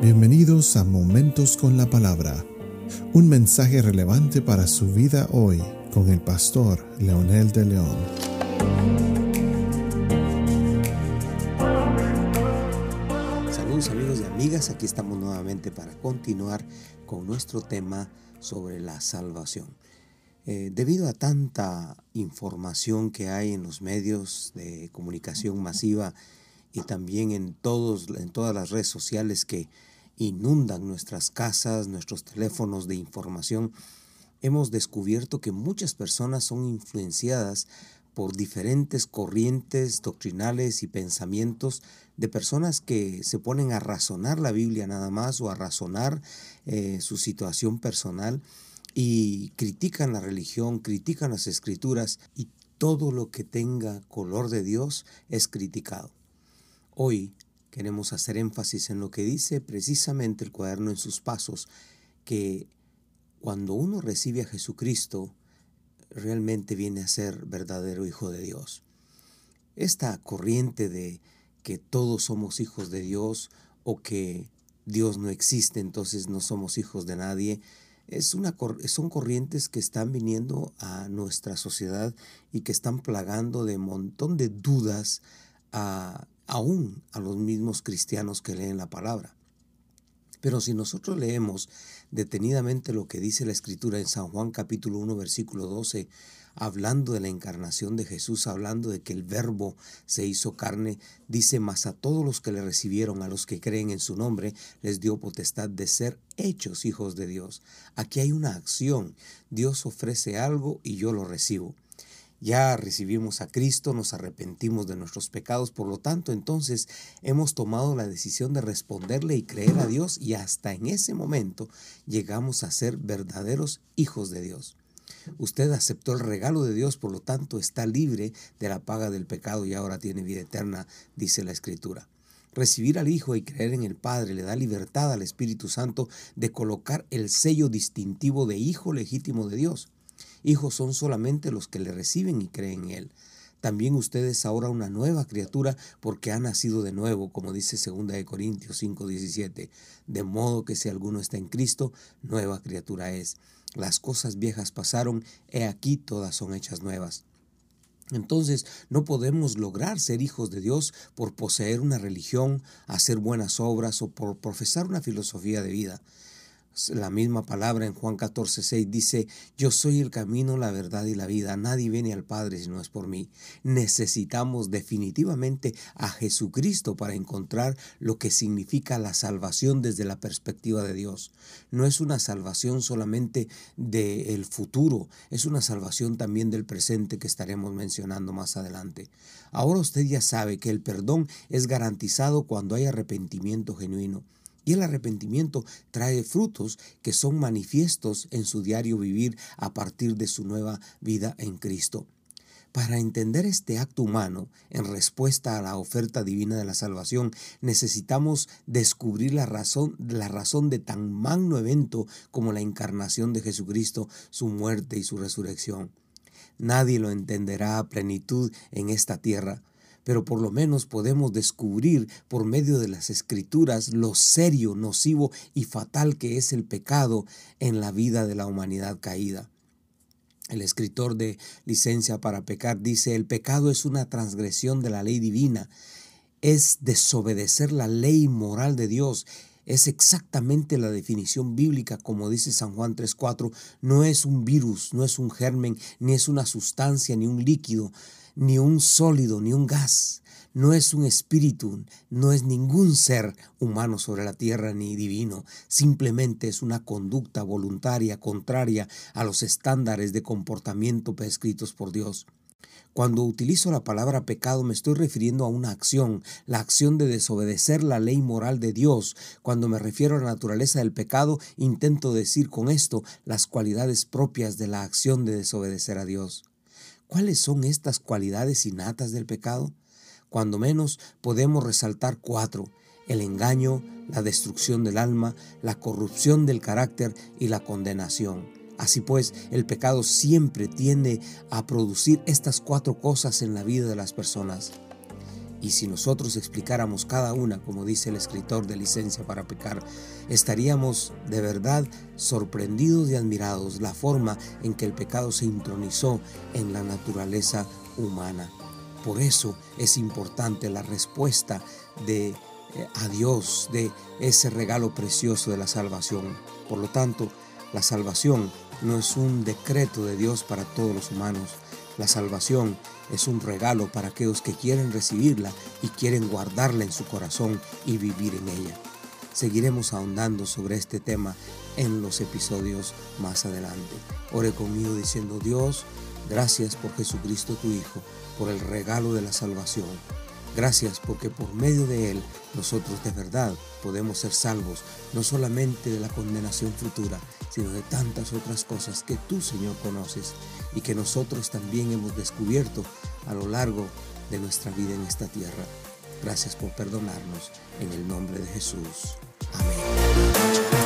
Bienvenidos a Momentos con la Palabra, un mensaje relevante para su vida hoy con el pastor Leonel de León. Saludos amigos y amigas, aquí estamos nuevamente para continuar con nuestro tema sobre la salvación. Eh, debido a tanta información que hay en los medios de comunicación masiva y también en, todos, en todas las redes sociales que inundan nuestras casas, nuestros teléfonos de información, hemos descubierto que muchas personas son influenciadas por diferentes corrientes doctrinales y pensamientos de personas que se ponen a razonar la Biblia nada más o a razonar eh, su situación personal y critican la religión, critican las escrituras y todo lo que tenga color de Dios es criticado. Hoy queremos hacer énfasis en lo que dice precisamente el cuaderno en sus pasos, que cuando uno recibe a Jesucristo, realmente viene a ser verdadero hijo de Dios. Esta corriente de que todos somos hijos de Dios o que Dios no existe, entonces no somos hijos de nadie, es una, son corrientes que están viniendo a nuestra sociedad y que están plagando de montón de dudas a aún a los mismos cristianos que leen la palabra. Pero si nosotros leemos detenidamente lo que dice la Escritura en San Juan capítulo 1 versículo 12, hablando de la encarnación de Jesús, hablando de que el verbo se hizo carne, dice, mas a todos los que le recibieron, a los que creen en su nombre, les dio potestad de ser hechos hijos de Dios. Aquí hay una acción, Dios ofrece algo y yo lo recibo. Ya recibimos a Cristo, nos arrepentimos de nuestros pecados, por lo tanto entonces hemos tomado la decisión de responderle y creer a Dios y hasta en ese momento llegamos a ser verdaderos hijos de Dios. Usted aceptó el regalo de Dios, por lo tanto está libre de la paga del pecado y ahora tiene vida eterna, dice la Escritura. Recibir al Hijo y creer en el Padre le da libertad al Espíritu Santo de colocar el sello distintivo de Hijo legítimo de Dios. Hijos son solamente los que le reciben y creen en Él. También ustedes ahora una nueva criatura porque ha nacido de nuevo, como dice 2 Corintios 5:17. De modo que si alguno está en Cristo, nueva criatura es. Las cosas viejas pasaron, he aquí todas son hechas nuevas. Entonces no podemos lograr ser hijos de Dios por poseer una religión, hacer buenas obras o por profesar una filosofía de vida. La misma palabra en Juan 14, 6 dice, yo soy el camino, la verdad y la vida. Nadie viene al Padre si no es por mí. Necesitamos definitivamente a Jesucristo para encontrar lo que significa la salvación desde la perspectiva de Dios. No es una salvación solamente del futuro, es una salvación también del presente que estaremos mencionando más adelante. Ahora usted ya sabe que el perdón es garantizado cuando hay arrepentimiento genuino. Y el arrepentimiento trae frutos que son manifiestos en su diario vivir a partir de su nueva vida en Cristo. Para entender este acto humano en respuesta a la oferta divina de la salvación, necesitamos descubrir la razón, la razón de tan magno evento como la encarnación de Jesucristo, su muerte y su resurrección. Nadie lo entenderá a plenitud en esta tierra, pero por lo menos podemos descubrir por medio de las escrituras lo serio, nocivo y fatal que es el pecado en la vida de la humanidad caída. El escritor de Licencia para Pecar dice, el pecado es una transgresión de la ley divina, es desobedecer la ley moral de Dios, es exactamente la definición bíblica, como dice San Juan 3.4, no es un virus, no es un germen, ni es una sustancia, ni un líquido, ni un sólido, ni un gas. No es un espíritu, no es ningún ser humano sobre la tierra ni divino, simplemente es una conducta voluntaria contraria a los estándares de comportamiento prescritos por Dios. Cuando utilizo la palabra pecado me estoy refiriendo a una acción, la acción de desobedecer la ley moral de Dios. Cuando me refiero a la naturaleza del pecado, intento decir con esto las cualidades propias de la acción de desobedecer a Dios. ¿Cuáles son estas cualidades innatas del pecado? Cuando menos podemos resaltar cuatro. El engaño, la destrucción del alma, la corrupción del carácter y la condenación. Así pues, el pecado siempre tiende a producir estas cuatro cosas en la vida de las personas. Y si nosotros explicáramos cada una, como dice el escritor de Licencia para Pecar, estaríamos de verdad sorprendidos y admirados la forma en que el pecado se intronizó en la naturaleza humana. Por eso es importante la respuesta de eh, a Dios de ese regalo precioso de la salvación. Por lo tanto, la salvación no es un decreto de Dios para todos los humanos. La salvación es un regalo para aquellos que quieren recibirla y quieren guardarla en su corazón y vivir en ella. Seguiremos ahondando sobre este tema en los episodios más adelante. Ore conmigo diciendo Dios, gracias por Jesucristo tu Hijo, por el regalo de la salvación. Gracias porque por medio de Él nosotros de verdad podemos ser salvos, no solamente de la condenación futura, sino de tantas otras cosas que tú, Señor, conoces y que nosotros también hemos descubierto a lo largo de nuestra vida en esta tierra. Gracias por perdonarnos en el nombre de Jesús. Amén.